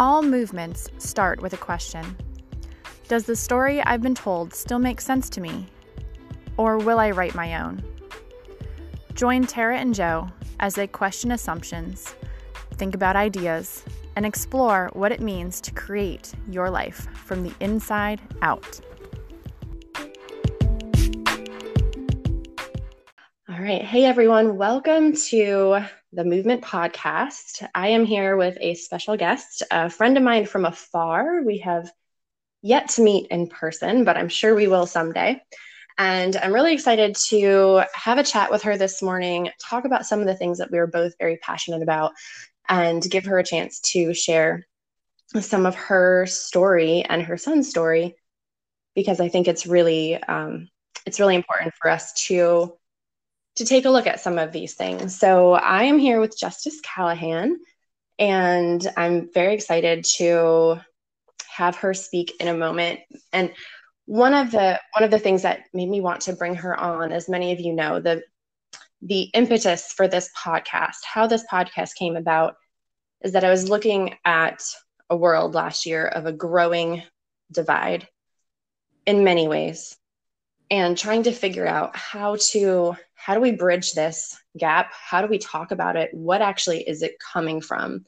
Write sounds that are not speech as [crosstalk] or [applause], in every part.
All movements start with a question Does the story I've been told still make sense to me? Or will I write my own? Join Terra and Joe as they question assumptions, think about ideas, and explore what it means to create your life from the inside out. All right. Hey, everyone. Welcome to the Movement Podcast. I am here with a special guest, a friend of mine from afar. We have yet to meet in person, but I'm sure we will someday. And I'm really excited to have a chat with her this morning, talk about some of the things that we are both very passionate about, and give her a chance to share some of her story and her son's story, because I think it's really um, it's really important for us to to take a look at some of these things. So I am here with Justice Callahan, and I'm very excited to have her speak in a moment. And one of the one of the things that made me want to bring her on, as many of you know, the the impetus for this podcast, how this podcast came about, is that I was looking at a world last year of a growing divide in many ways and trying to figure out how to how do we bridge this gap? How do we talk about it? What actually is it coming from?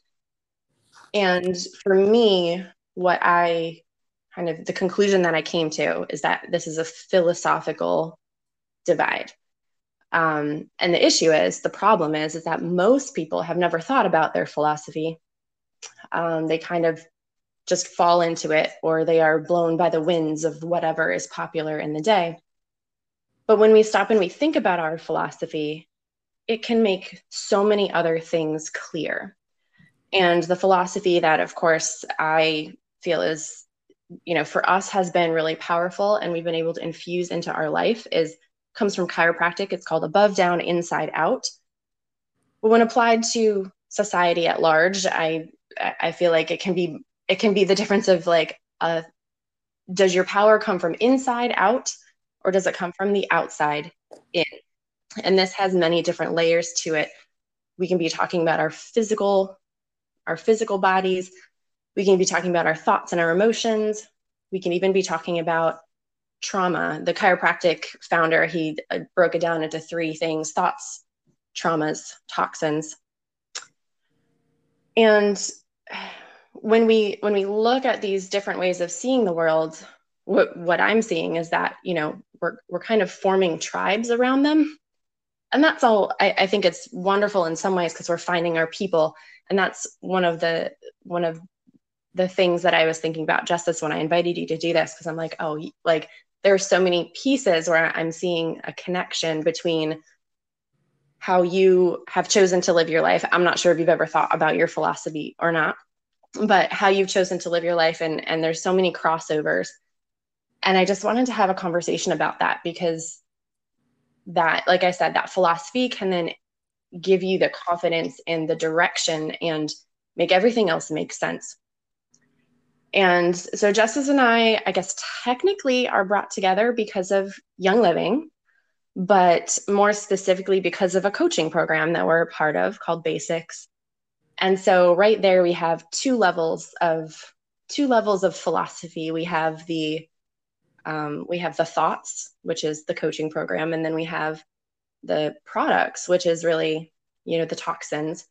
And for me what i kind of the conclusion that i came to is that this is a philosophical divide. Um, and the issue is the problem is is that most people have never thought about their philosophy. Um, they kind of just fall into it or they are blown by the winds of whatever is popular in the day but when we stop and we think about our philosophy, it can make so many other things clear. And the philosophy that, of course, I feel is, you know, for us has been really powerful and we've been able to infuse into our life is comes from chiropractic. It's called above down, inside out. But when applied to society at large, I I feel like it can be it can be the difference of like uh, does your power come from inside out or does it come from the outside in? And this has many different layers to it. We can be talking about our physical, our physical bodies. We can be talking about our thoughts and our emotions. We can even be talking about trauma. The chiropractic founder, he uh, broke it down into three things thoughts, traumas, toxins. And when we when we look at these different ways of seeing the world, what what I'm seeing is that you know we're we're kind of forming tribes around them, and that's all. I, I think it's wonderful in some ways because we're finding our people, and that's one of the one of the things that I was thinking about justice when I invited you to do this because I'm like, oh, like there are so many pieces where I'm seeing a connection between how you have chosen to live your life. I'm not sure if you've ever thought about your philosophy or not, but how you've chosen to live your life and and there's so many crossovers and I just wanted to have a conversation about that because that, like I said, that philosophy can then give you the confidence and the direction and make everything else make sense. And so Justice and I, I guess technically are brought together because of Young Living, but more specifically because of a coaching program that we're a part of called Basics. And so right there we have two levels of two levels of philosophy. We have the um, we have the thoughts, which is the coaching program, and then we have the products, which is really, you know, the toxins.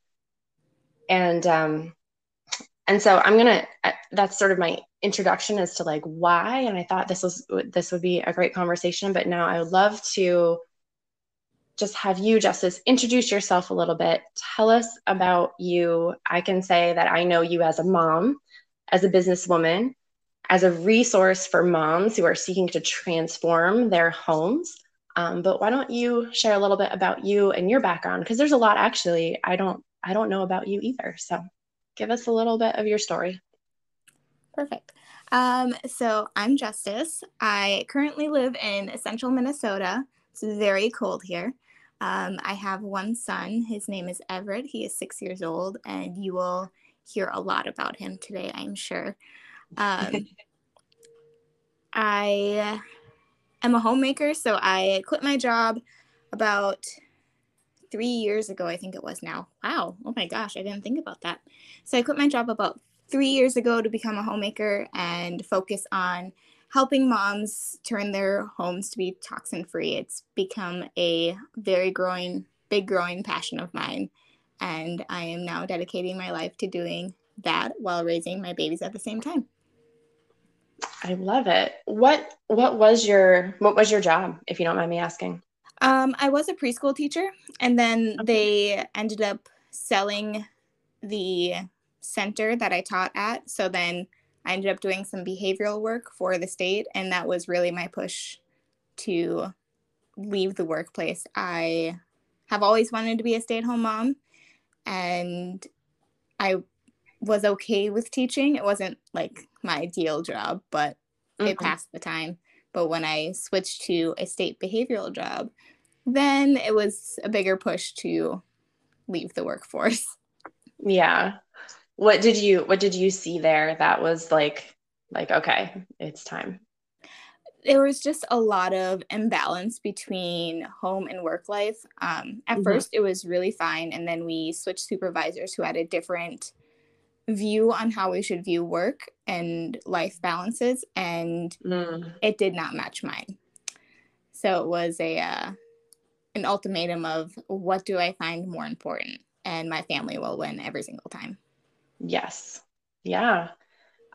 And um, and so I'm gonna. That's sort of my introduction as to like why. And I thought this was this would be a great conversation. But now I would love to just have you, Justice, introduce yourself a little bit. Tell us about you. I can say that I know you as a mom, as a businesswoman, as a resource for moms who are seeking to transform their homes. Um, but why don't you share a little bit about you and your background? Because there's a lot actually I don't I don't know about you either. So give us a little bit of your story. Perfect. Um, so I'm Justice. I currently live in central Minnesota. It's very cold here. Um, I have one son. His name is Everett. He is six years old, and you will hear a lot about him today, I'm sure. Um, I am a homemaker, so I quit my job about three years ago, I think it was now. Wow. Oh my gosh, I didn't think about that. So I quit my job about three years ago to become a homemaker and focus on helping moms turn their homes to be toxin free. It's become a very growing, big growing passion of mine. And I am now dedicating my life to doing that while raising my babies at the same time. I love it. What what was your what was your job, if you don't mind me asking? Um, I was a preschool teacher, and then okay. they ended up selling the center that I taught at. So then I ended up doing some behavioral work for the state, and that was really my push to leave the workplace. I have always wanted to be a stay at home mom, and I was okay with teaching. It wasn't like my ideal job, but mm-hmm. it passed the time. But when I switched to a state behavioral job, then it was a bigger push to leave the workforce. [laughs] Yeah. What did you what did you see there that was like like okay, it's time? There was just a lot of imbalance between home and work life. Um, at mm-hmm. first, it was really fine, and then we switched supervisors who had a different view on how we should view work and life balances, and mm. it did not match mine. So it was a uh, an ultimatum of what do I find more important, and my family will win every single time. Yes, yeah,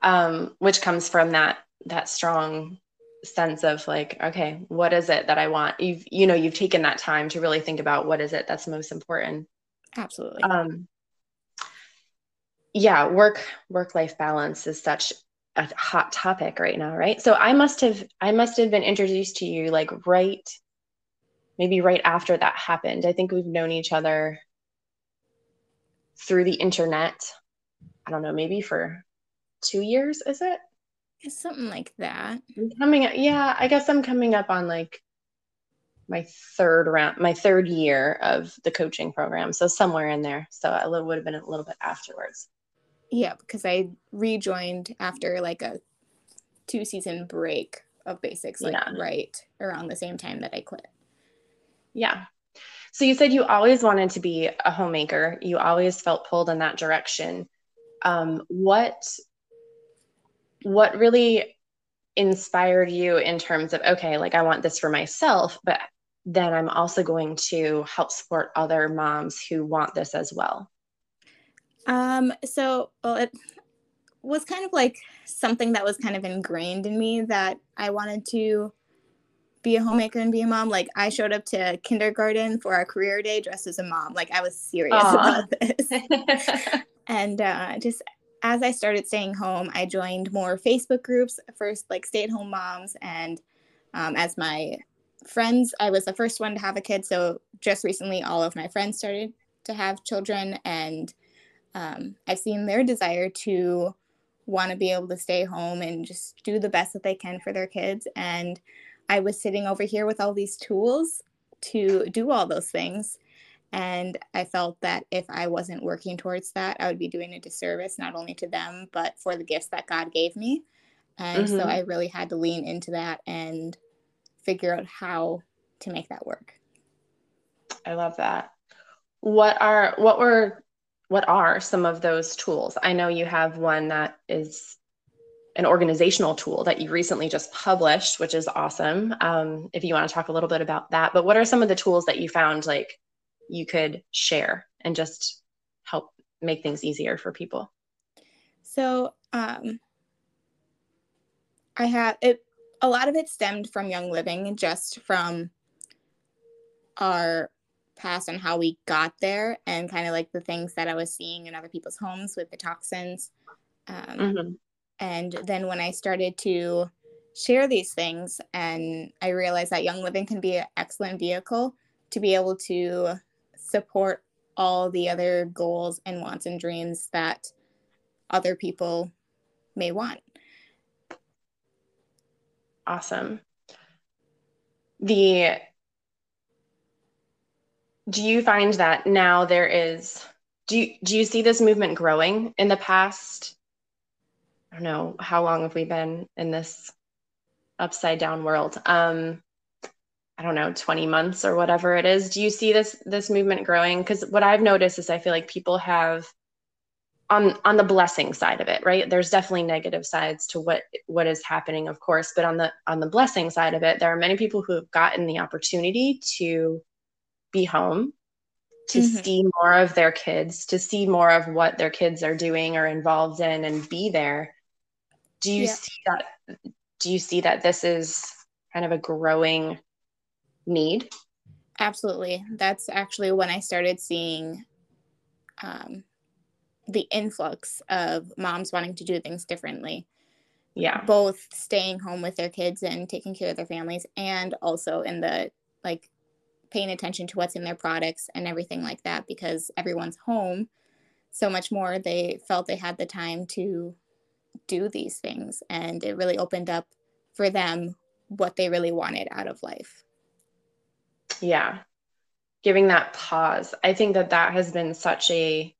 um, which comes from that that strong sense of like okay what is it that i want you've you know you've taken that time to really think about what is it that's most important absolutely um yeah work work life balance is such a hot topic right now right? So i must have i must have been introduced to you like right maybe right after that happened. I think we've known each other through the internet i don't know maybe for two years is it? It's something like that. I'm coming yeah i guess i'm coming up on like my third round my third year of the coaching program so somewhere in there. So it would have been a little bit afterwards yeah, because I rejoined after like a two season break of basics, like yeah. right around the same time that I quit. Yeah. So you said you always wanted to be a homemaker. You always felt pulled in that direction. Um, what what really inspired you in terms of okay, like I want this for myself, but then I'm also going to help support other moms who want this as well. Um, so well, it was kind of like something that was kind of ingrained in me that I wanted to be a homemaker and be a mom. Like I showed up to kindergarten for our career day dressed as a mom. Like I was serious Aww. about [laughs] this. and uh, just as I started staying home, I joined more Facebook groups. First, like stay-at-home moms, and um, as my friends, I was the first one to have a kid. So just recently, all of my friends started to have children, and um, I've seen their desire to want to be able to stay home and just do the best that they can for their kids. And I was sitting over here with all these tools to do all those things. And I felt that if I wasn't working towards that, I would be doing a disservice not only to them, but for the gifts that God gave me. And mm-hmm. so I really had to lean into that and figure out how to make that work. I love that. What are what were what are some of those tools? I know you have one that is an organizational tool that you recently just published, which is awesome. Um, if you want to talk a little bit about that, but what are some of the tools that you found like you could share and just help make things easier for people? So, um, I have it. A lot of it stemmed from Young Living, just from our past on how we got there and kind of like the things that I was seeing in other people's homes with the toxins. Um, mm-hmm. And then when I started to share these things, and I realized that Young Living can be an excellent vehicle to be able to support all the other goals and wants and dreams that other people may want. Awesome. The do you find that now there is do you do you see this movement growing in the past i don't know how long have we been in this upside down world um i don't know 20 months or whatever it is. Do you see this this movement growing? Because what i've noticed is i feel like people have on on the blessing side of it right? There's definitely negative sides to what what is happening of course but on the on the blessing side of it there are many people who have gotten the opportunity to be home to mm-hmm. see more of their kids to see more of what their kids are doing or involved in and be there do you yeah. see that do you see that this is kind of a growing need absolutely that's actually when i started seeing um, the influx of moms wanting to do things differently. Yeah. Both staying home with their kids and taking care of their families and also in the like paying attention to what's in their products and everything like that because everyone's home so much more they felt they had the time to do these things and it really opened up for them what they really wanted out of life. Yeah. Giving that pause. I think that that has been such a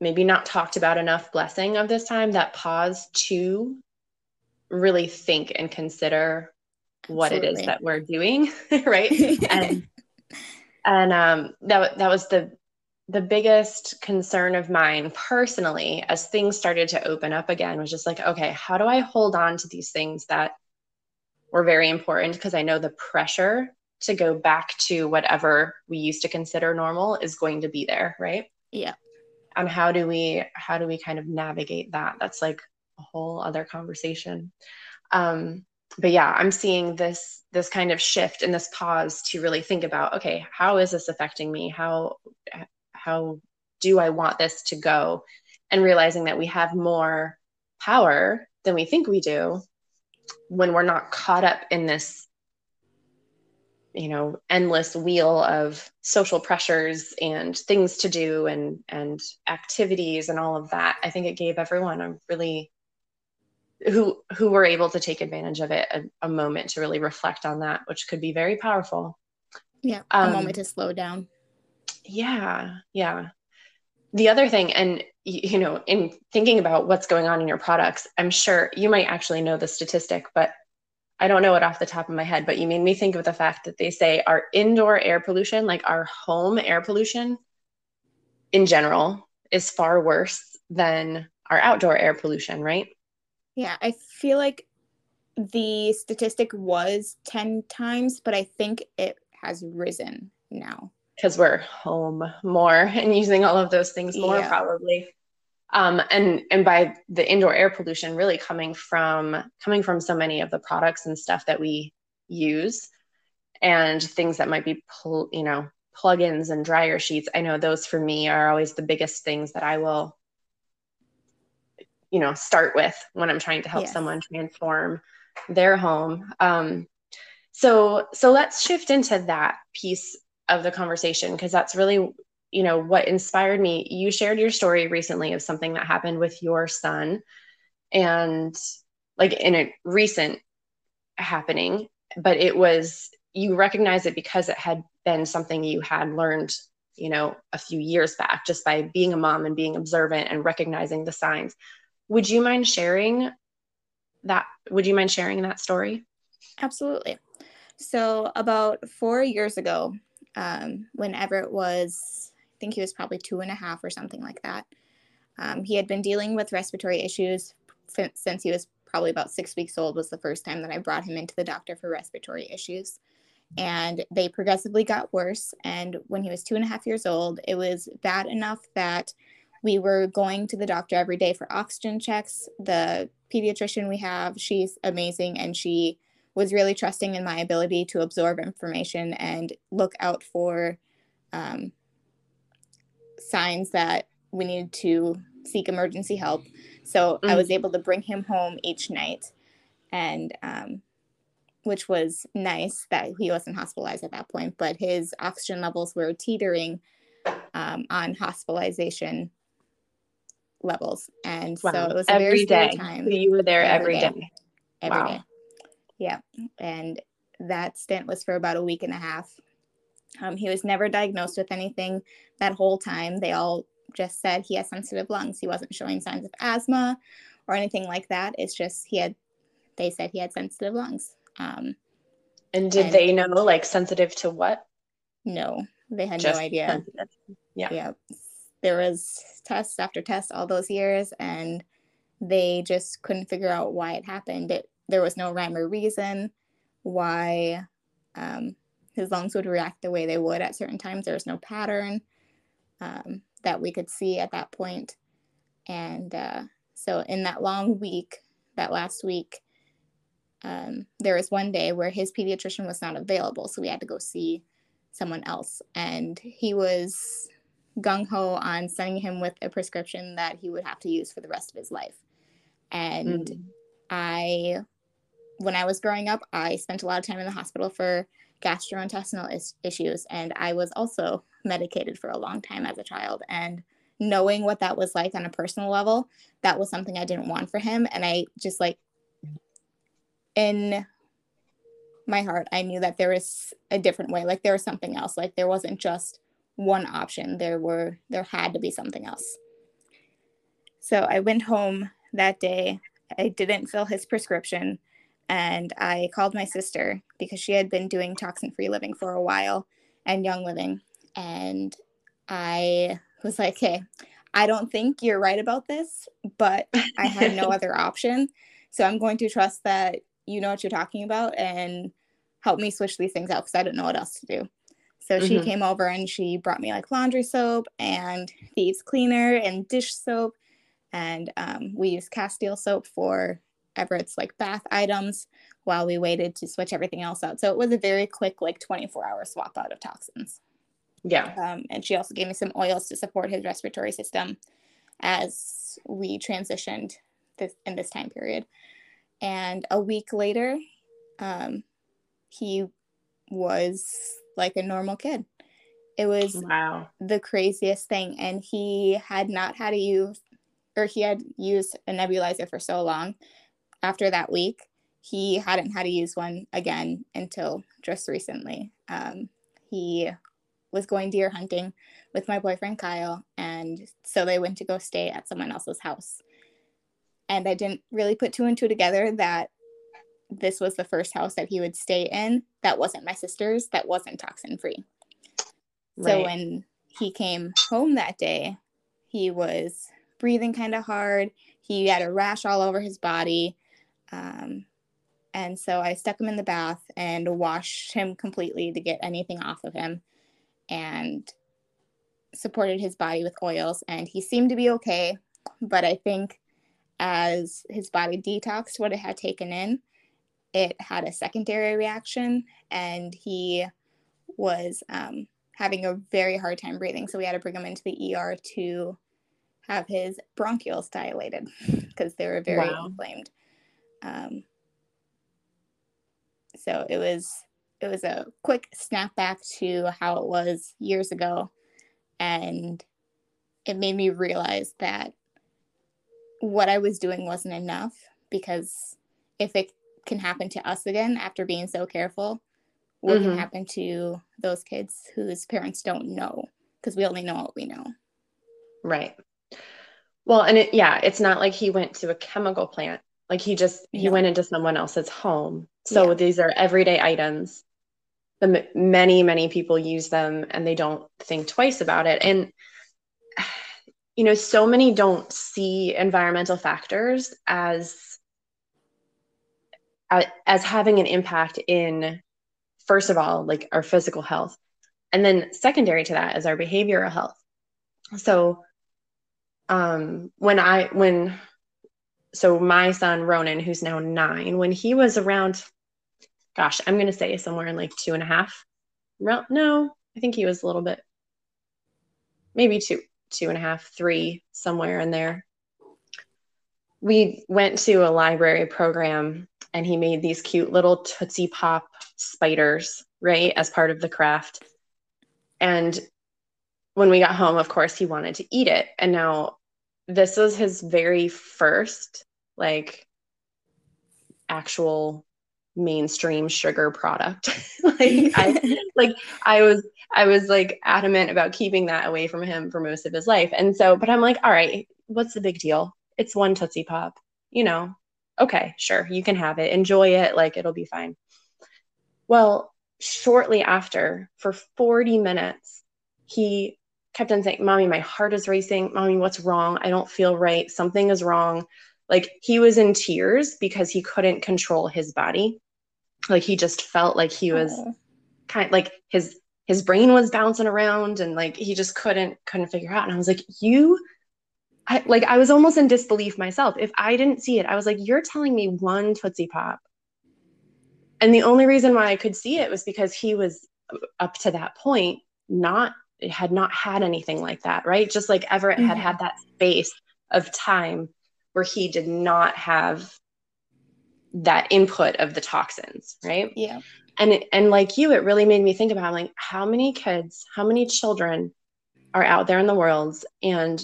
maybe not talked about enough blessing of this time that pause to really think and consider what Absolutely. it is that we're doing [laughs] right? [laughs] And and um that that was the the biggest concern of mine personally as things started to open up again was just like okay how do i hold on to these things that were very important? Because i know the pressure to go back to whatever we used to consider normal is going to be there right? Yeah. And how do we how do we kind of navigate that? That's like a whole other conversation. Um but yeah i'm seeing this this kind of shift and this pause to really think about okay how is this affecting me? How how do i want this to go? And realizing that we have more power than we think we do when we're not caught up in this you know endless wheel of social pressures and things to do and and activities and all of that. I think it gave everyone a really who who were able to take advantage of it a, a moment to really reflect on that which could be very powerful. Yeah a um, moment to slow down. Yeah yeah. The other thing and you know in thinking about what's going on in your products i'm sure you might actually know the statistic but I don't know it off the top of my head, but you made me think of the fact that they say our indoor air pollution, like our home air pollution in general, is far worse than our outdoor air pollution, right? Yeah, I feel like the statistic was 10 times, but I think it has risen now. Because we're home more and using all of those things more, yeah. probably um, and and by the indoor air pollution really coming from coming from so many of the products and stuff that we use and things that might be pl- you know plugins and dryer sheets i know those for me are always the biggest things that i will you know start with when i'm trying to help yes. someone transform their home. Um, so so let's shift into that piece of the conversation because that's really you know what inspired me. You shared your story recently of something that happened with your son and like in a recent happening but it was you recognize it because it had been something you had learned you know a few years back just by being a mom and being observant and recognizing the signs would you mind sharing that would you mind sharing that story absolutely so about four years ago um, whenever it was I think he was probably two and a half or something like that. Um, he had been dealing with respiratory issues f- since he was probably about six weeks old was the first time that I brought him into the doctor for respiratory issues. And they progressively got worse. And when he was two and a half years old, it was bad enough that we were going to the doctor every day for oxygen checks. The pediatrician we have, she's amazing and she was really trusting in my ability to absorb information and look out for um, signs that we needed to seek emergency help. So mm-hmm. I was mm. able to bring him home each night, and um, which was nice that he wasn't hospitalized at that point. But his oxygen levels were teetering um, on hospitalization levels, and wow. so it was a every very day. time. So you were there every, every day. day. Every wow. day. Yeah, and that stint was for about a week and a half. Um, he was never diagnosed with anything that whole time. They all just said he has sensitive lungs. He wasn't showing signs of asthma or anything like that. It's just he had, they said he had sensitive lungs. Um, and did and they know, like, sensitive to what? No, they had just no idea. Sensitive. Yeah. Yeah. There was tests after tests all those years and they just couldn't figure out why it happened. It, there was no rhyme or reason why um, his lungs would react the way they would at certain times. There was no pattern um, that we could see at that point. And uh, so, in that long week, that last week, um, there was one day where his pediatrician was not available. So, we had to go see someone else. And he was gung ho on sending him with a prescription that he would have to use for the rest of his life. And mm. I, when I was growing up, I spent a lot of time in the hospital for gastrointestinal is- issues. And I was also medicated for a long time as a child. And knowing what that was like on a personal level, that was something I didn't want for him. And I just like, in my heart, I knew that there was a different way. Like there was something else. Like there wasn't just one option. There were there had to be something else. So I went home that day. I didn't fill his prescription and I called my sister because she had been doing toxin free living for a while and young living and I was like, "Hey, I don't think you're right about this, but I had no [laughs] other option. So I'm going to trust that you know what you're talking about and help me switch these things out because I don't know what else to do. So mm-hmm. she came over and she brought me like laundry soap and thieves cleaner and dish soap. And um, we used Castile soap for Everett's like bath items while we waited to switch everything else out. So it was a very quick, like 24 hour swap out of toxins. Yeah. Um, and she also gave me some oils to support his respiratory system as we transitioned this in this time period. And a week later, um, he was like a normal kid. It was wow. the craziest thing. And he had not had to use, or he had used a nebulizer for so long. After that week, he hadn't had to use one again until just recently. Um, he was going deer hunting with my boyfriend Kyle, and so they went to go stay at someone else's house. And I didn't really put two and two together that this was the first house that he would stay in that wasn't my sister's, that wasn't toxin free. Right. So when he came home that day, he was breathing kind of hard. He had a rash all over his body. Um, and so I stuck him in the bath and washed him completely to get anything off of him and supported his body with oils. And he seemed to be okay. But I think as his body detoxed what it had taken in, it had a secondary reaction and he was um, having a very hard time breathing. So we had to bring him into the ER to have his bronchioles dilated [laughs] because they were very wow. inflamed. Um, so it was it was a quick snap back to how it was years ago, and it made me realize that what I was doing wasn't enough because if it can happen to us again after being so careful what mm-hmm. can happen to those kids whose parents don't know because we only know what we know. Right. Well and it, yeah it's not like he went to a chemical plant. Like he just he went into someone else's home. So yeah. these are everyday items. The many many people use them and they don't think twice about it. And [sighs] you know so many don't see environmental factors as as having an impact in first of all like our physical health and then secondary to that is our behavioral health. So um when i when so my son ronan who's now nine when he was around gosh i'm going to say somewhere in like two and a half no i think he was a little bit maybe two two and a half three somewhere in there we went to a library program and he made these cute little Tootsie Pop spiders, right, as part of the craft. And when we got home, of course, he wanted to eat it. And now this was his very first, like, actual mainstream sugar product. [laughs] like I [laughs] like I was I was like adamant about keeping that away from him for most of his life. And so, but I'm like, all right, what's the big deal? It's one Tootsie Pop, you know, okay, sure, you can have it. Enjoy it. Like it'll be fine. Well, shortly after, for 40 minutes, he kept on saying, Mommy, my heart is racing. Mommy, what's wrong? I don't feel right. Something is wrong. Like he was in tears because he couldn't control his body. Like he just felt like he was kind of like his his brain was bouncing around and like he just couldn't couldn't figure out. And I was like, you I like I was almost in disbelief myself. If I didn't see it, I was like, you're telling me one Tootsie Pop. And the only reason why I could see it was because he was up to that point not had not had anything like that, right? Just like Everett mm-hmm. had had that space of time where he did not have that input of the toxins, right? Yeah. And and like you, it really made me think about like how many kids, how many children are out there in the world, and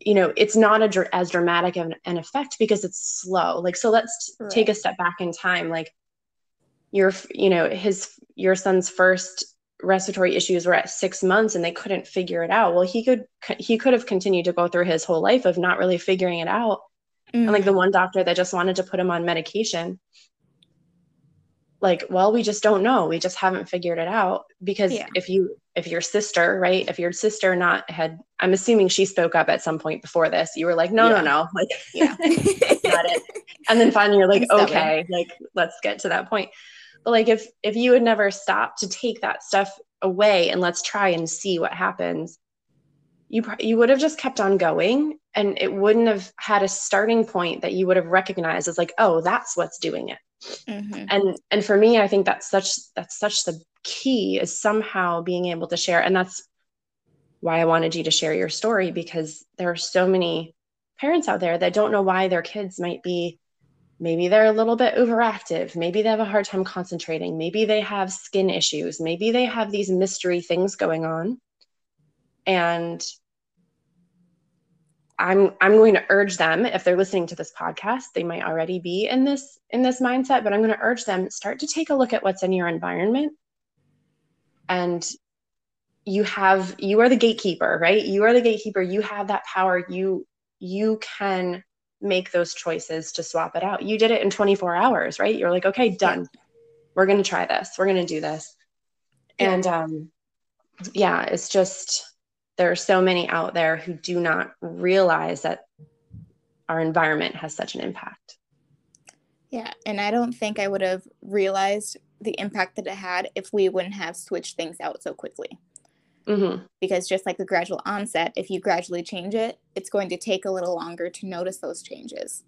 you know it's not a, as dramatic of an effect because it's slow. Like so, let's right. take a step back in time. Like your, you know, his your son's first respiratory issues were at six months and they couldn't figure it out well he could he could have continued to go through his whole life of not really figuring it out mm. and like the mm. one doctor that just wanted to put him on medication like well we just don't know we just haven't figured it out because yeah. if you if your sister right if your sister not had i'm assuming she spoke up at some point before this you were like no yeah. no no like yeah [laughs] it. and then finally you're like okay like let's get to that point but like if if you had never stopped to take that stuff away and let's try and see what happens, you you would have just kept on going and it wouldn't have had a starting point that you would have recognized as like, oh, that's what's doing it. Mm-hmm. And and for me, I think that's such that's such the key is somehow being able to share. And that's why I wanted you to share your story because there are so many parents out there that don't know why their kids might be maybe they're a little bit overactive maybe they have a hard time concentrating maybe they have skin issues maybe they have these mystery things going on and i'm i'm going to urge them if they're listening to this podcast they might already be in this in this mindset but i'm going to urge them start to take a look at what's in your environment and you have you are the gatekeeper right you are the gatekeeper you have that power you you can make those choices to swap it out. You did it in 24 hours, right? You're like, okay, done. We're going to try this. We're going to do this. Yeah. And um, yeah, it's just there are so many out there who do not realize that our environment has such an impact. Yeah, and I don't think I would have realized the impact that it had if we wouldn't have switched things out so quickly. Mm-hmm. Because just like the gradual onset, if you gradually change it, it's going to take a little longer to notice those changes.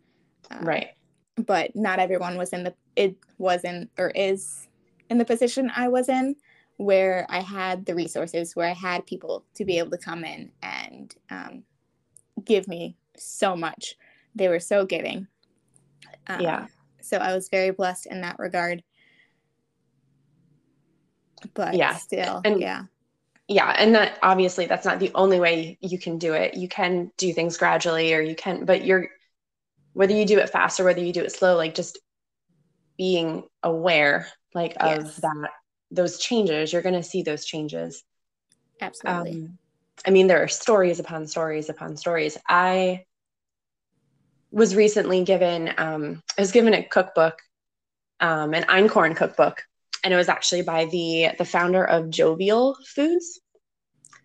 Um, right. But not everyone was in the, it was in or is in the position I was in where I had the resources, where I had people to be able to come in and um, give me so much. They were so giving. Um, yeah. So I was very blessed in that regard. But yeah. still, and, yeah yeah and that obviously that's not the only way you can do it you can do things gradually or you can but you're whether you do it fast or whether you do it slow like just being aware like yes. of that those changes you're going to see those changes absolutely um, i mean there are stories upon stories upon stories i was recently given um, i was given a cookbook um, an einkorn cookbook and it was actually by the the founder of Jovial Foods.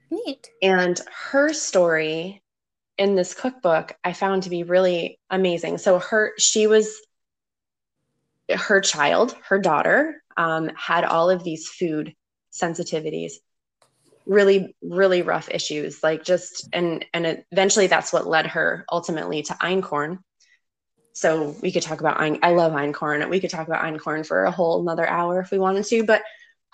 Neat. And her story in this cookbook I found to be really amazing. So her she was her child, her daughter, um, had all of these food sensitivities, really, really rough issues. Like just and and eventually that's what led her ultimately to einkorn, so we could talk about I love einkorn. We could talk about einkorn for a whole another hour if we wanted to. But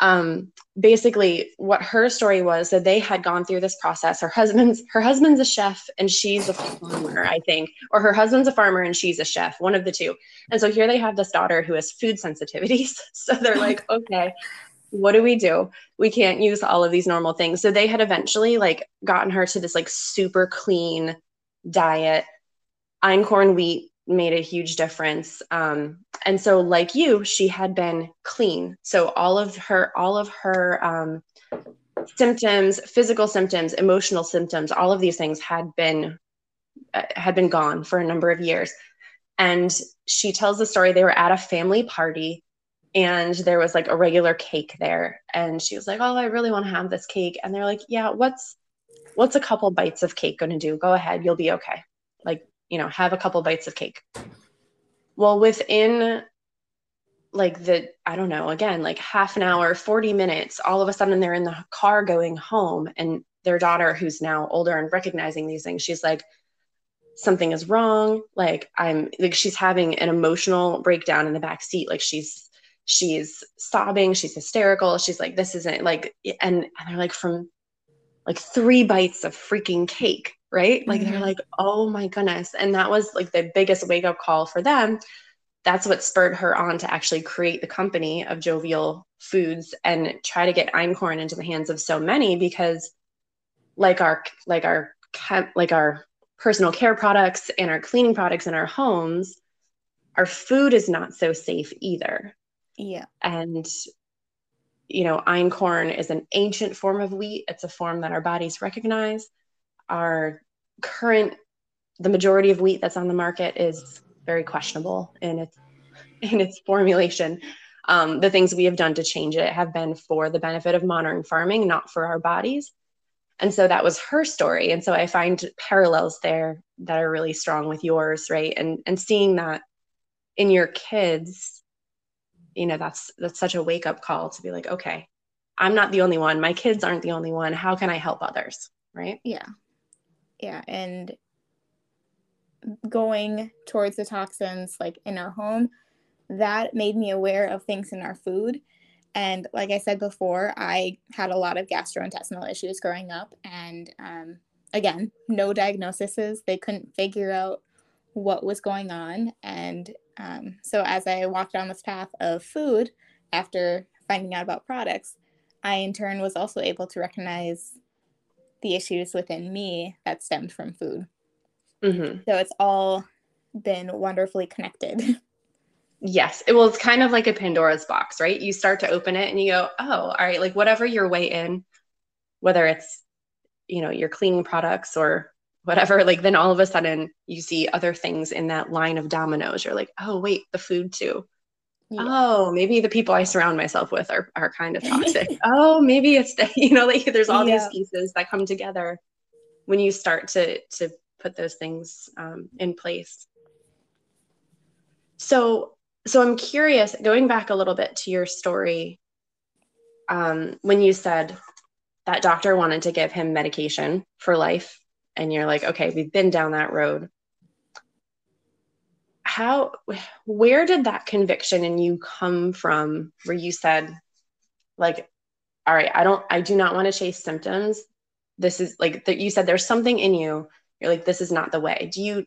um, basically, what her story was that they had gone through this process. Her husband's her husband's a chef and she's a farmer, I think, or her husband's a farmer and she's a chef, one of the two. And so here they have this daughter who has food sensitivities. [laughs] So they're [laughs] like, okay, what do we do? We can't use all of these normal things. So they had eventually like gotten her to this like super clean diet, einkorn wheat made a huge difference. Um, and so, like you, she had been clean. So all of her, all of her um, symptoms, physical symptoms, emotional symptoms, all of these things had been uh, had been gone for a number of years. And she tells the story. They were at a family party, and there was like a regular cake there. And she was like, "Oh, I really want to have this cake." And they're like, "Yeah, what's what's a couple bites of cake going to do? Go ahead, you'll be okay. Like, you know, have a couple bites of cake. Well, within like the, I don't know, again, like half an hour, 40 minutes, all of a sudden they're in the car going home and their daughter, who's now older and recognizing these things, she's like, something is wrong. Like I'm like she's having an emotional breakdown in the back seat. Like she's she's sobbing, she's hysterical. She's like, this isn't like and, and they're like from like three bites of freaking cake, right? Like mm-hmm. they're like, oh my goodness. And that was like the biggest wake up call for them. That's what spurred her on to actually create the company of Jovial Foods and try to get einkorn into the hands of so many because like our like our like our personal care products and our cleaning products in our homes, our food is not so safe either. Yeah. And you know, einkorn is an ancient form of wheat. It's a form that our bodies recognize. Our current, the majority of wheat that's on the market is very questionable in its [laughs] in its formulation. Um, the things we have done to change it have been for the benefit of modern farming, not for our bodies. And so that was her story. And so I find parallels there that are really strong with yours, right? And and seeing that in your kids, you know, that's that's such a wake up call to be like, okay, I'm not the only one. My kids aren't the only one. How can I help others? Right? Yeah. Yeah. And going towards the toxins like in our home, that made me aware of things in our food and like I said before, I had a lot of gastrointestinal issues growing up. And um, again, no diagnoses. They couldn't figure out what was going on. And um, so as I walked down this path of food after finding out about products, I in turn was also able to recognize the issues within me that stemmed from food. Mm-hmm. So it's all been wonderfully connected. [laughs] Yes. Well, it's kind of like a Pandora's box, right? You start to open it and you go, oh, all right, like whatever your way in, whether it's, you know, your cleaning products or whatever, like then all of a sudden you see other things in that line of dominoes. You're like, oh, wait, the food too. Yeah. Oh, maybe the people I surround myself with are, are kind of [laughs] toxic. oh, maybe it's, the, [laughs] you know, like there's all yeah. these pieces that come together when you start to, to put those things um, in place. So so I'm curious, going back a little bit to your story, um, when you said that doctor wanted to give him medication for life, and you're like, okay, we've been down that road. How, where did that conviction in you come from where you said, like, all right, I don't, I do not want to chase symptoms. This is like that you said there's something in you. You're like, this is not the way. Do you,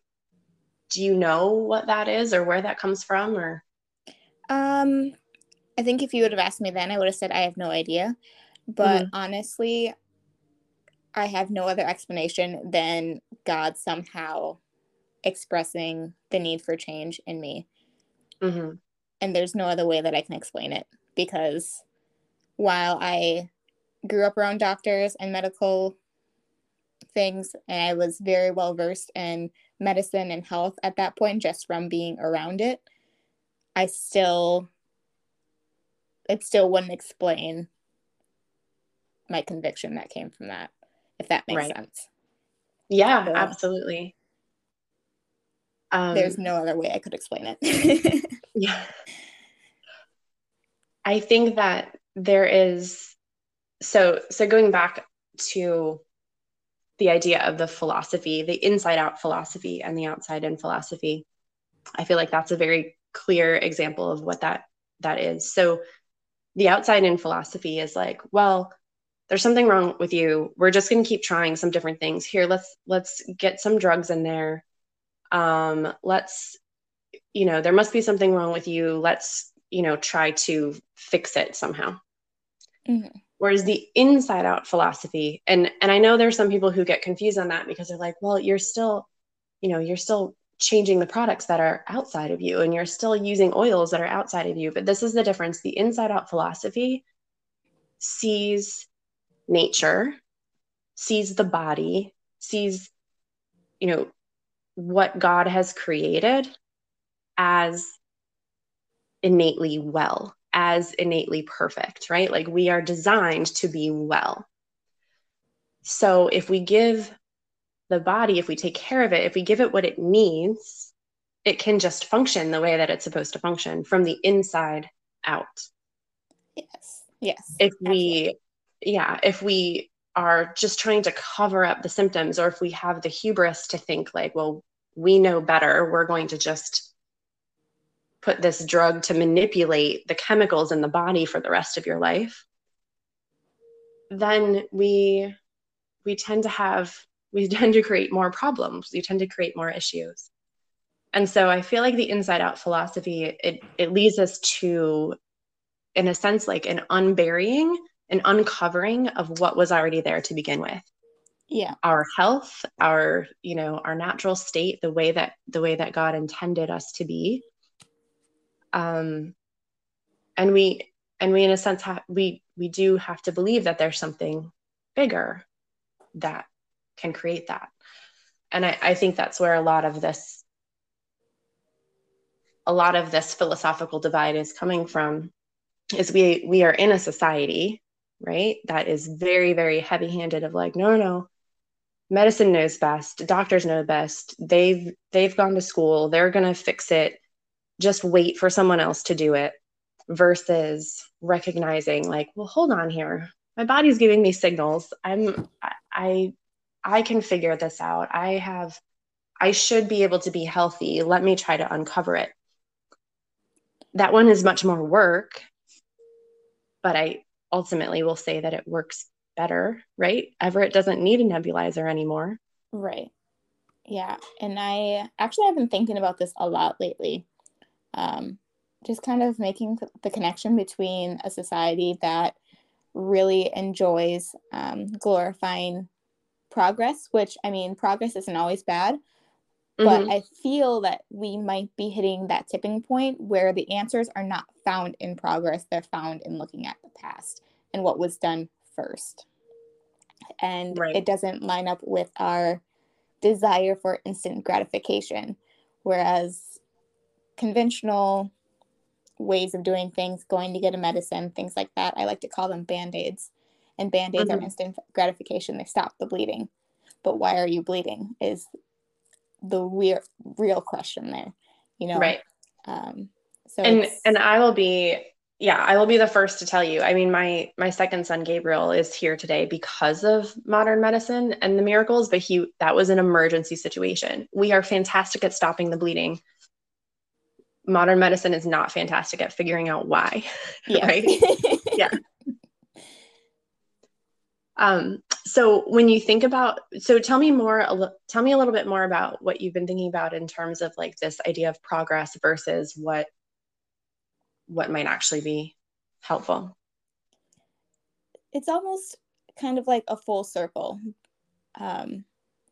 do you know what that is or where that comes from or um i think if you would have asked me then i would have said i have no idea but mm-hmm. honestly i have no other explanation than god somehow expressing the need for change in me mm-hmm. and there's no other way that i can explain it because while i grew up around doctors and medical things and i was very well versed in medicine and health at that point just from being around it. I still, it still wouldn't explain my conviction that came from that, if that makes right. sense. Yeah, so, absolutely. Um, there's no other way I could explain it. [laughs] yeah. I think that there is so so going back to the idea of the philosophy, the inside out philosophy and the outside in philosophy. I feel like that's a very clear example of what that that is. So the outside in philosophy is like, well, there's something wrong with you. We're just going to keep trying some different things. Here, let's let's get some drugs in there. Um, let's you know, there must be something wrong with you. Let's, you know, try to fix it somehow. Mm-hmm. Whereas the inside out philosophy, and and I know there's some people who get confused on that because they're like, well, you're still, you know, you're still changing the products that are outside of you and you're still using oils that are outside of you. But this is the difference. The inside out philosophy sees nature, sees the body, sees, you know, what God has created as innately well as innately perfect, right? Like we are designed to be well. So if we give the body, if we take care of it, if we give it what it needs, it can just function the way that it's supposed to function from the inside out. Yes. Yes. If we, yeah, if we are just trying to cover up the symptoms, or if we have the hubris to think, like, well, we know better, we're going to just put this drug to manipulate the chemicals in the body for the rest of your life, then we we tend to have we [laughs] tend to create more problems. We tend to create more issues. And so I feel like the inside out philosophy it it leads us to in a sense like an unburying an uncovering of what was already there to begin with. Yeah. Our health our you know our natural state the way that the way that god intended us to be. Um and we and we in a sense have we we do have to believe that there's something bigger that can create that. And i i think that's where a lot of this a lot of this philosophical divide is coming from is we we are in a society right? That is very very heavy handed of like no no no. medicine knows best. Doctors know best. They've they've gone to school. They're to fix it. Just wait for someone else to do it versus recognizing like well hold on here. My body's giving me signals. I'm i i can figure this out. I have i should be able to be healthy. Let me try to uncover it. That one is much more work but i ultimately will say that it works better right? Everett doesn't need a nebulizer anymore. Right. Yeah. And i actually I've been thinking about this a lot lately. Um, just kind of making the connection between a society that really enjoys um, glorifying progress, which I mean, progress isn't always bad, but mm-hmm. I feel that we might be hitting that tipping point where the answers are not found in progress, they're found in looking at the past and what was done first. And right. it doesn't line up with our desire for instant gratification. Whereas conventional ways of doing things, going to get a medicine, things like that. I like to call them band aids. And band aids mm-hmm. are instant gratification, they stop the bleeding. But why are you bleeding? Is the real, real question there, you know? Right. Um, so and and I will be yeah i will be the first to tell you i mean my my second son gabriel is here today because of modern medicine and the miracles but he that was an emergency situation we are fantastic at stopping the bleeding modern medicine is not fantastic at figuring out why. [laughs] Yeah. right? [laughs] yeah. Um, so when you think about, so tell me more, tell me a little bit more about what you've been thinking about in terms of like this idea of progress versus what, what might actually be helpful. It's almost kind of like a full circle. Um,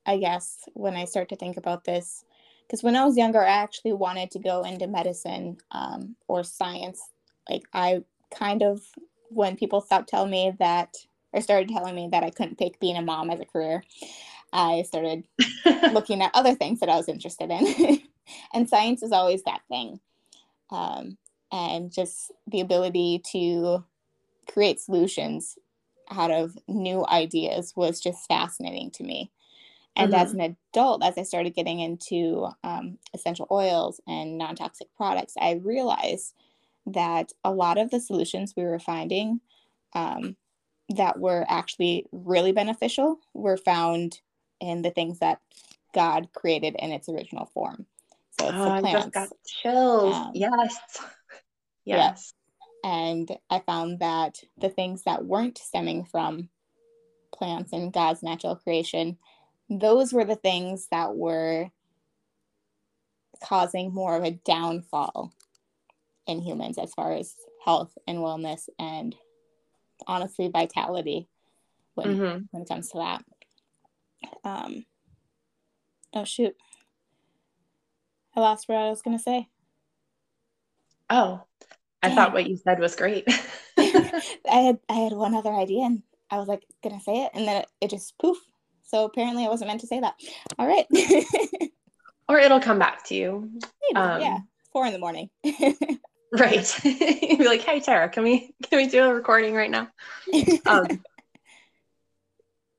I guess when I start to think about this, because when I was younger, I actually wanted to go into medicine um, or science. Like I kind of, when people stopped telling me that, or started telling me that I couldn't pick being a mom as a career, I started [laughs] looking at other things that I was interested in. [laughs] and science is always that thing. Um, and just the ability to create solutions out of new ideas was just fascinating to me. And mm-hmm. as an adult, as I started getting into um, essential oils and non toxic products, I realized that a lot of the solutions we were finding um, that were actually really beneficial were found in the things that God created in its original form. So it's oh, the plants. I just got chills. Um, yes. Yes. And I found that the things that weren't stemming from plants and God's natural creation those were the things that were causing more of a downfall in humans as far as health and wellness and honestly vitality when mm-hmm. when it comes to that. Um, oh shoot, I lost what I was gonna say. Oh, I Damn. thought what you said was great. [laughs] I [laughs] had I had one other idea and I was like gonna say it and then it, it just poof so apparently I wasn't meant to say that. All right. [laughs] or it'll come back to you. Maybe, um, yeah. Four in the morning. right. You'd be like, hey Terra, can we can we do a recording right now? Um,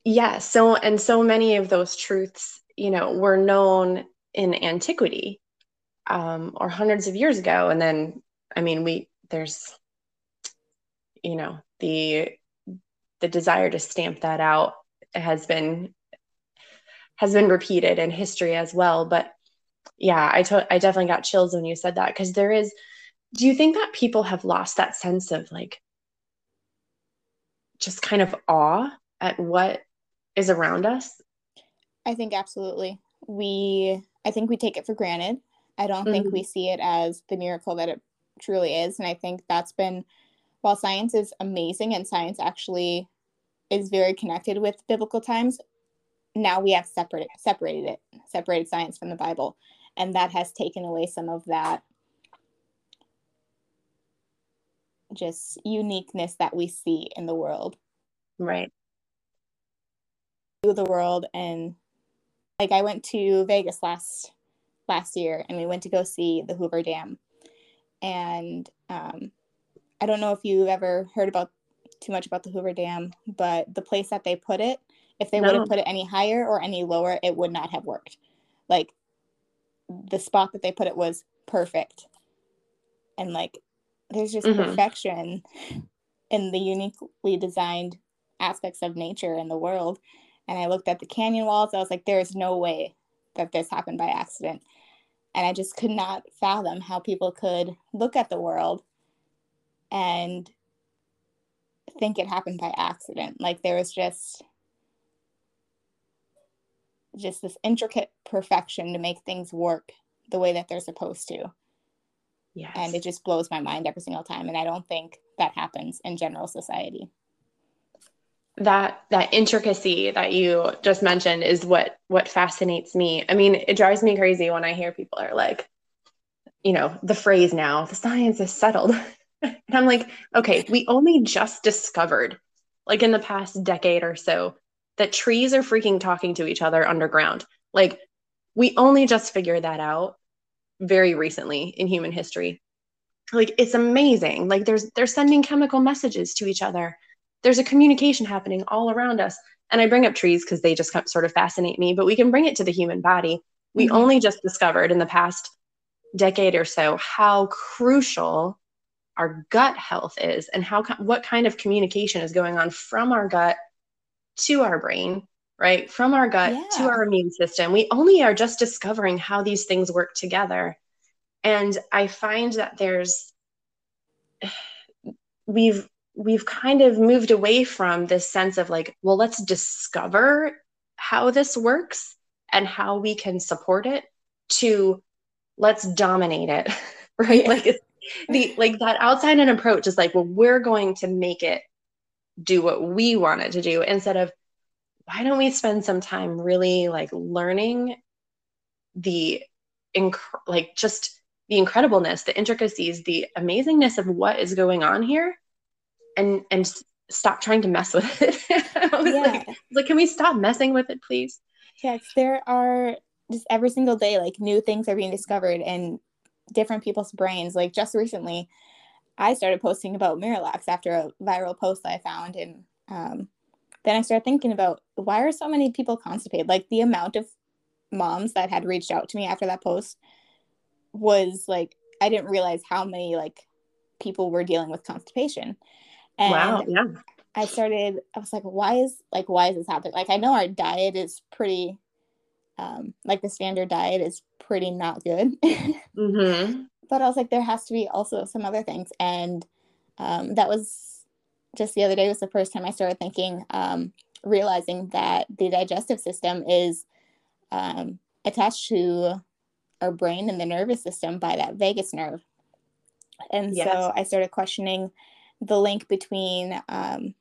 yeah so and so many of those truths you know were known in antiquity um, or hundreds of years ago and then i mean we there's you know the the desire to stamp that out has been has been repeated in history as well but yeah i to- i definitely got chills when you said that because there is do you think that people have lost that sense of like just kind of awe at what is around us I think absolutely. We I think we take it for granted. I don't think Mhm. we see it as the miracle that it truly is. And I think that's been while science is amazing and science actually is very connected with biblical times, now we have separate separated it, separated science from the Bible. And that has taken away some of that just uniqueness that we see in the world. right the world and like I went to Vegas last last year and we went to go see the Hoover Dam. And um, I don't know if you've ever heard about too much about the Hoover Dam, but the place that they put it, if they would have put it any higher or any lower, it would not have worked. Like the spot that they put it was perfect. And like there's just Mhm. perfection in the uniquely designed aspects of nature and the world. And I looked at the canyon walls. I was like, there is no way that this happened by accident. And I just could not fathom how people could look at the world and think it happened by accident. Like there was just just this intricate perfection to make things work the way that they're supposed to. yes And it just blows my mind every single time. And I don't think that happens in general society. That that intricacy that you just mentioned is what what fascinates me. I mean it drives me crazy when i hear people are like you know the phrase now the science is settled. [laughs] And i'm like okay we only just discovered like in the past decade or so that trees are freaking talking to each other underground. Like we only just figured that out very recently in human history. Like it's amazing. Like there's they're sending chemical messages to each other there's a communication happening all around us. And i bring up trees because they just sort of fascinate me but we can bring it to the human body. We Mhm. only just discovered in the past decade or so how crucial our gut health is and how what kind of communication is going on from our gut to our brain right? From our gut to our immune system. We only are just discovering how these things work together. And i find that there's [sighs] we've we've kind of moved away from this sense of like well let's discover how this works and how we can support it to let's dominate it [laughs] right Yeah. like it's the like that outside in approach is like well we're going to make it do what we want it to do instead of why don't we spend some time really like learning the inc- like just the incredibleness the intricacies the amazingness of what is going on here and and stop trying to mess with it [laughs] I was Yeah. like, like can we stop messing with it please 'cause there are just every single day, like new things are being discovered in different people's brains. Like just recently, I started posting about Miralax after a viral post I found, and um, then I started thinking about why are so many people constipated? Like the amount of moms that had reached out to me after that post was like I didn't realize how many like people were dealing with constipation. And wow yeah I started, I was like, why is like why is this happening? Like I know our diet is pretty um like the standard diet is pretty not good. [laughs] mm-hmm. but I was like, there has to be also some other things. And um that was just the other day was the first time I started thinking, um, realizing that the digestive system is um attached to our brain and the nervous system by that vagus nerve. And Yes. so I started questioning the link between um,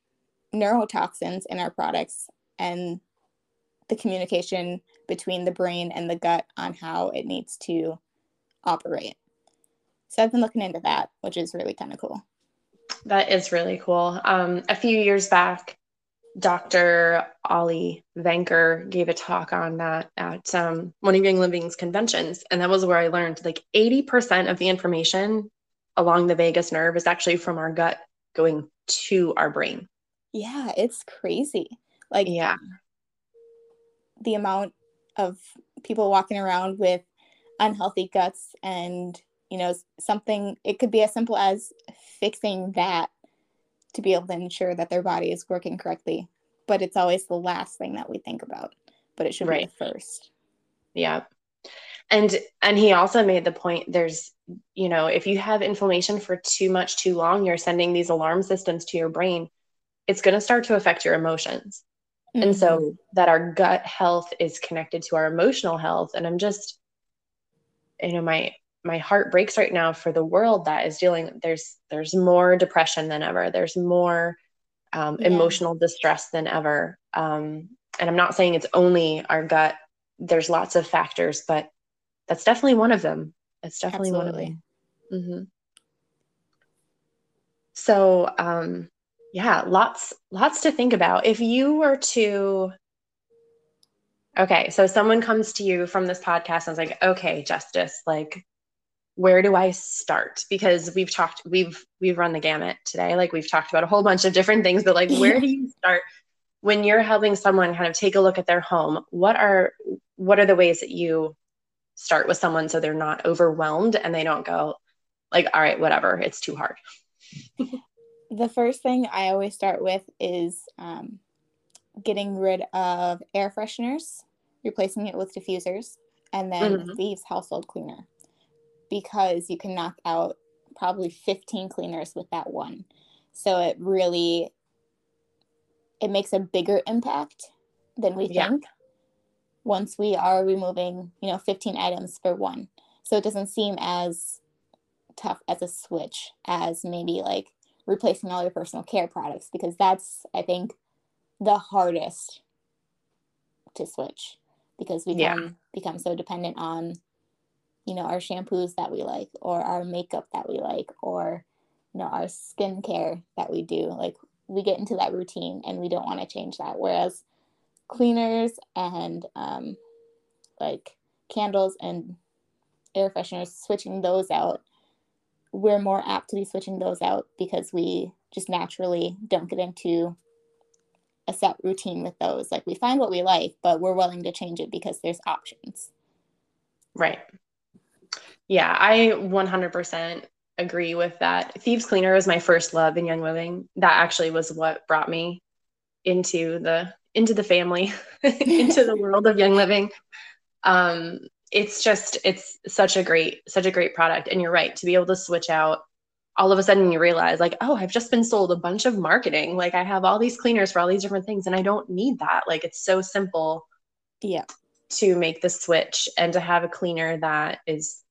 neurotoxins in our products and the communication between the brain and the gut on how it needs to operate. So I've been looking into that, which is really kind of cool. That is really cool. Um, a few years back, Dr. Ollie Venker gave a talk on that at um, one of Young Living's conventions. And that was where I learned like 80% of the information along the vagus nerve is actually from our gut going to our brain. Yeah, it's crazy. Like, yeah, the amount of people walking around with unhealthy guts and you know something it could be as simple as fixing that to be able to ensure that their body is working correctly but it's always the last thing that we think about but it should right. be the first yeah and and he also made the point there's you know if you have inflammation for too much too long you're sending these alarm systems to your brain it's going to start to affect your emotions mm-hmm. and so mm-hmm. that our gut health is connected to our emotional health and i'm just you know my my heart breaks right now for the world that is dealing there's there's more depression than ever there's more um, yeah. emotional distress than ever um, and i'm not saying it's only our gut there's lots of factors but that's definitely one of them it's definitely Absolutely. one of them mm-hmm. so um, yeah lots lots to think about if you were to okay so someone comes to you from this podcast and is like okay justice like where do I start? Because we've talked, we've we've run the gamut today. Like we've talked about a whole bunch of different things, but like where do you start when you're helping someone kind of take a look at their home? What are what are the ways that you start with someone so they're not overwhelmed and they don't go like, all right, whatever, it's too hard. [laughs] the first thing I always start with is um, getting rid of air fresheners, replacing it with diffusers, and then mm-hmm. Thieves household cleaner because you can knock out probably 15 cleaners with that one. So it really it makes a bigger impact than we yeah. think once we are removing, you know, 15 items for one. So it doesn't seem as tough as a switch as maybe like replacing all your personal care products because that's I think the hardest to switch because we yeah. can become so dependent on you know, our shampoos that we like, or our makeup that we like, or, you know, our skincare that we do. Like, we get into that routine and we don't want to change that. Whereas cleaners and um, like candles and air fresheners, switching those out, we're more apt to be switching those out because we just naturally don't get into a set routine with those. Like we find what we like, but we're willing to change it because there's options. Right. Yeah, I 100% agree with that. Thieves Cleaner was my first love in Young Living. That actually was what brought me into the into the family, [laughs] into the [laughs] world of Young Living. Um, it's just it's such a great such a great product and you're right to be able to switch out all of a sudden you realize like oh i've just been sold a bunch of marketing like i have all these cleaners for all these different things and i don't need that like it's so simple yeah to make the switch and to have a cleaner that is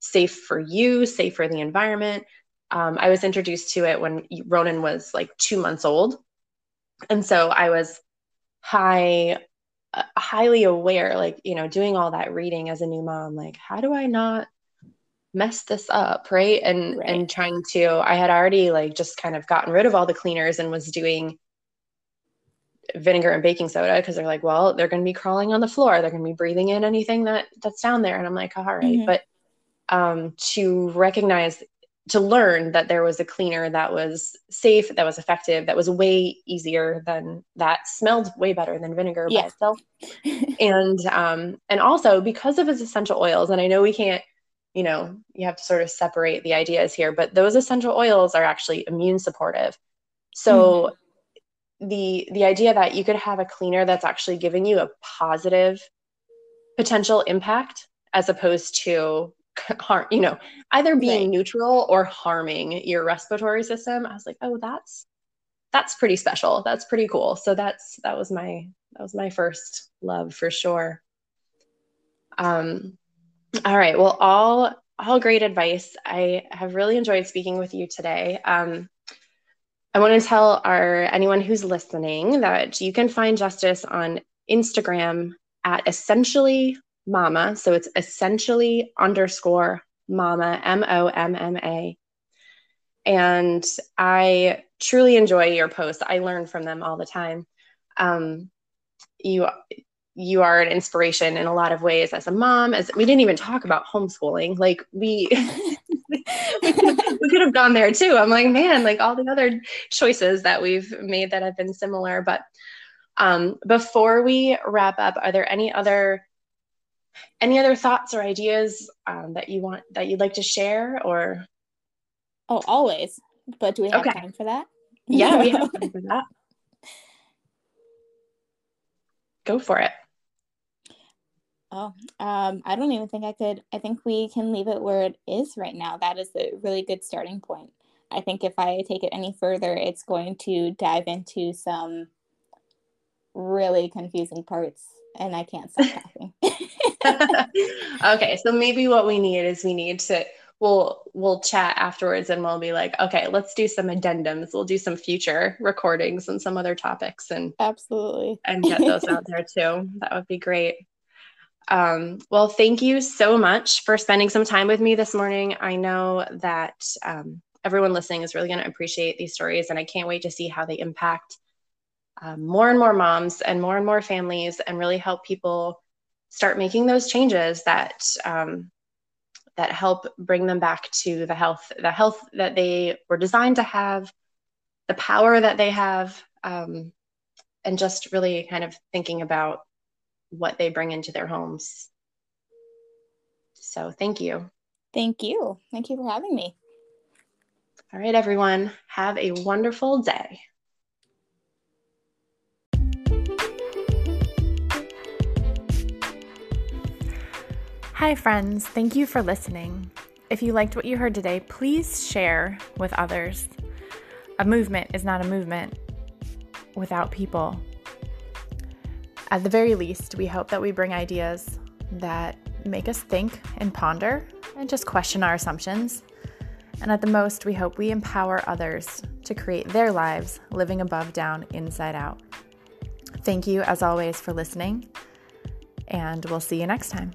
safe for you, safe for the environment. Um, I was introduced to it when Ronan was like two months old. And so I was high, uh, highly aware, like, you know, doing all that reading as a new mom, like, how do I not mess this up? Right. And, right. and trying to, I had already like just kind of gotten rid of all the cleaners and was doing vinegar and baking soda because they're like, well, they're going to be crawling on the floor. They're going to be breathing in anything that that's down there. And I'm like, all right. mm-hmm. But um, to recognize to learn that there was a cleaner that was safe, that was effective, that was way easier than that smelled way better than vinegar yeah. by itself. [laughs] and um, and also because of its essential oils, and I know we can't, you know, you have to sort of separate the ideas here, but those essential oils are actually immune supportive. So mm. the the idea that you could have a cleaner that's actually giving you a positive potential impact as opposed to [laughs] harm, you know, either being right. neutral or harming your respiratory system. I was like, oh, that's that's pretty special. That's pretty cool. So that's that was my that was my first love for sure. Um all right. Well, all all great advice. I have really enjoyed speaking with you today. Um I want to tell our anyone who's listening that you can find Justice on Instagram at essentially mama. So it's essentially underscore mama, M O M M A. And I truly enjoy your posts. I learn from them all the time. Um, you you are an inspiration in a lot of ways as a mom as we didn't even talk about homeschooling like we [laughs] we, could, have gone there too i'm like man like all the other choices that we've made that have been similar but Um, before we wrap up, are there any other any other thoughts or ideas um, that you want that you'd like to share or oh always but do we have Okay. time for that yeah we have [laughs] time for that go for it Oh, um, I don't even think I could. I think we can leave it where it is right now. That is a really good starting point. I think if I take it any further, it's going to dive into some really confusing parts, and I can't stop [laughs] laughing. [laughs] okay so maybe what we need is we need to we'll we'll chat afterwards and we'll be like okay let's do some addendums. We'll do some future recordings and some other topics and Absolutely. and get those out there [laughs] too. That would be great. Um, well thank you so much for spending some time with me this morning. I know that um, everyone listening is really going to appreciate these stories and i can't wait to see how they impact um, more and more moms and more and more families and really help people start making those changes that um, that help bring them back to the health the health that they were designed to have the power that they have um, and just really kind of thinking about what they bring into their homes so thank you Thank you. Thank you for having me. all right everyone have a wonderful day Hi, friends. Thank you for listening. If you liked what you heard today, please share with others. A movement is not a movement without people. At the very least, we hope that we bring ideas that make us think and ponder and just question our assumptions. And at the most, we hope we empower others to create their lives living above, down, inside out. Thank you, as always, for listening, and we'll see you next time.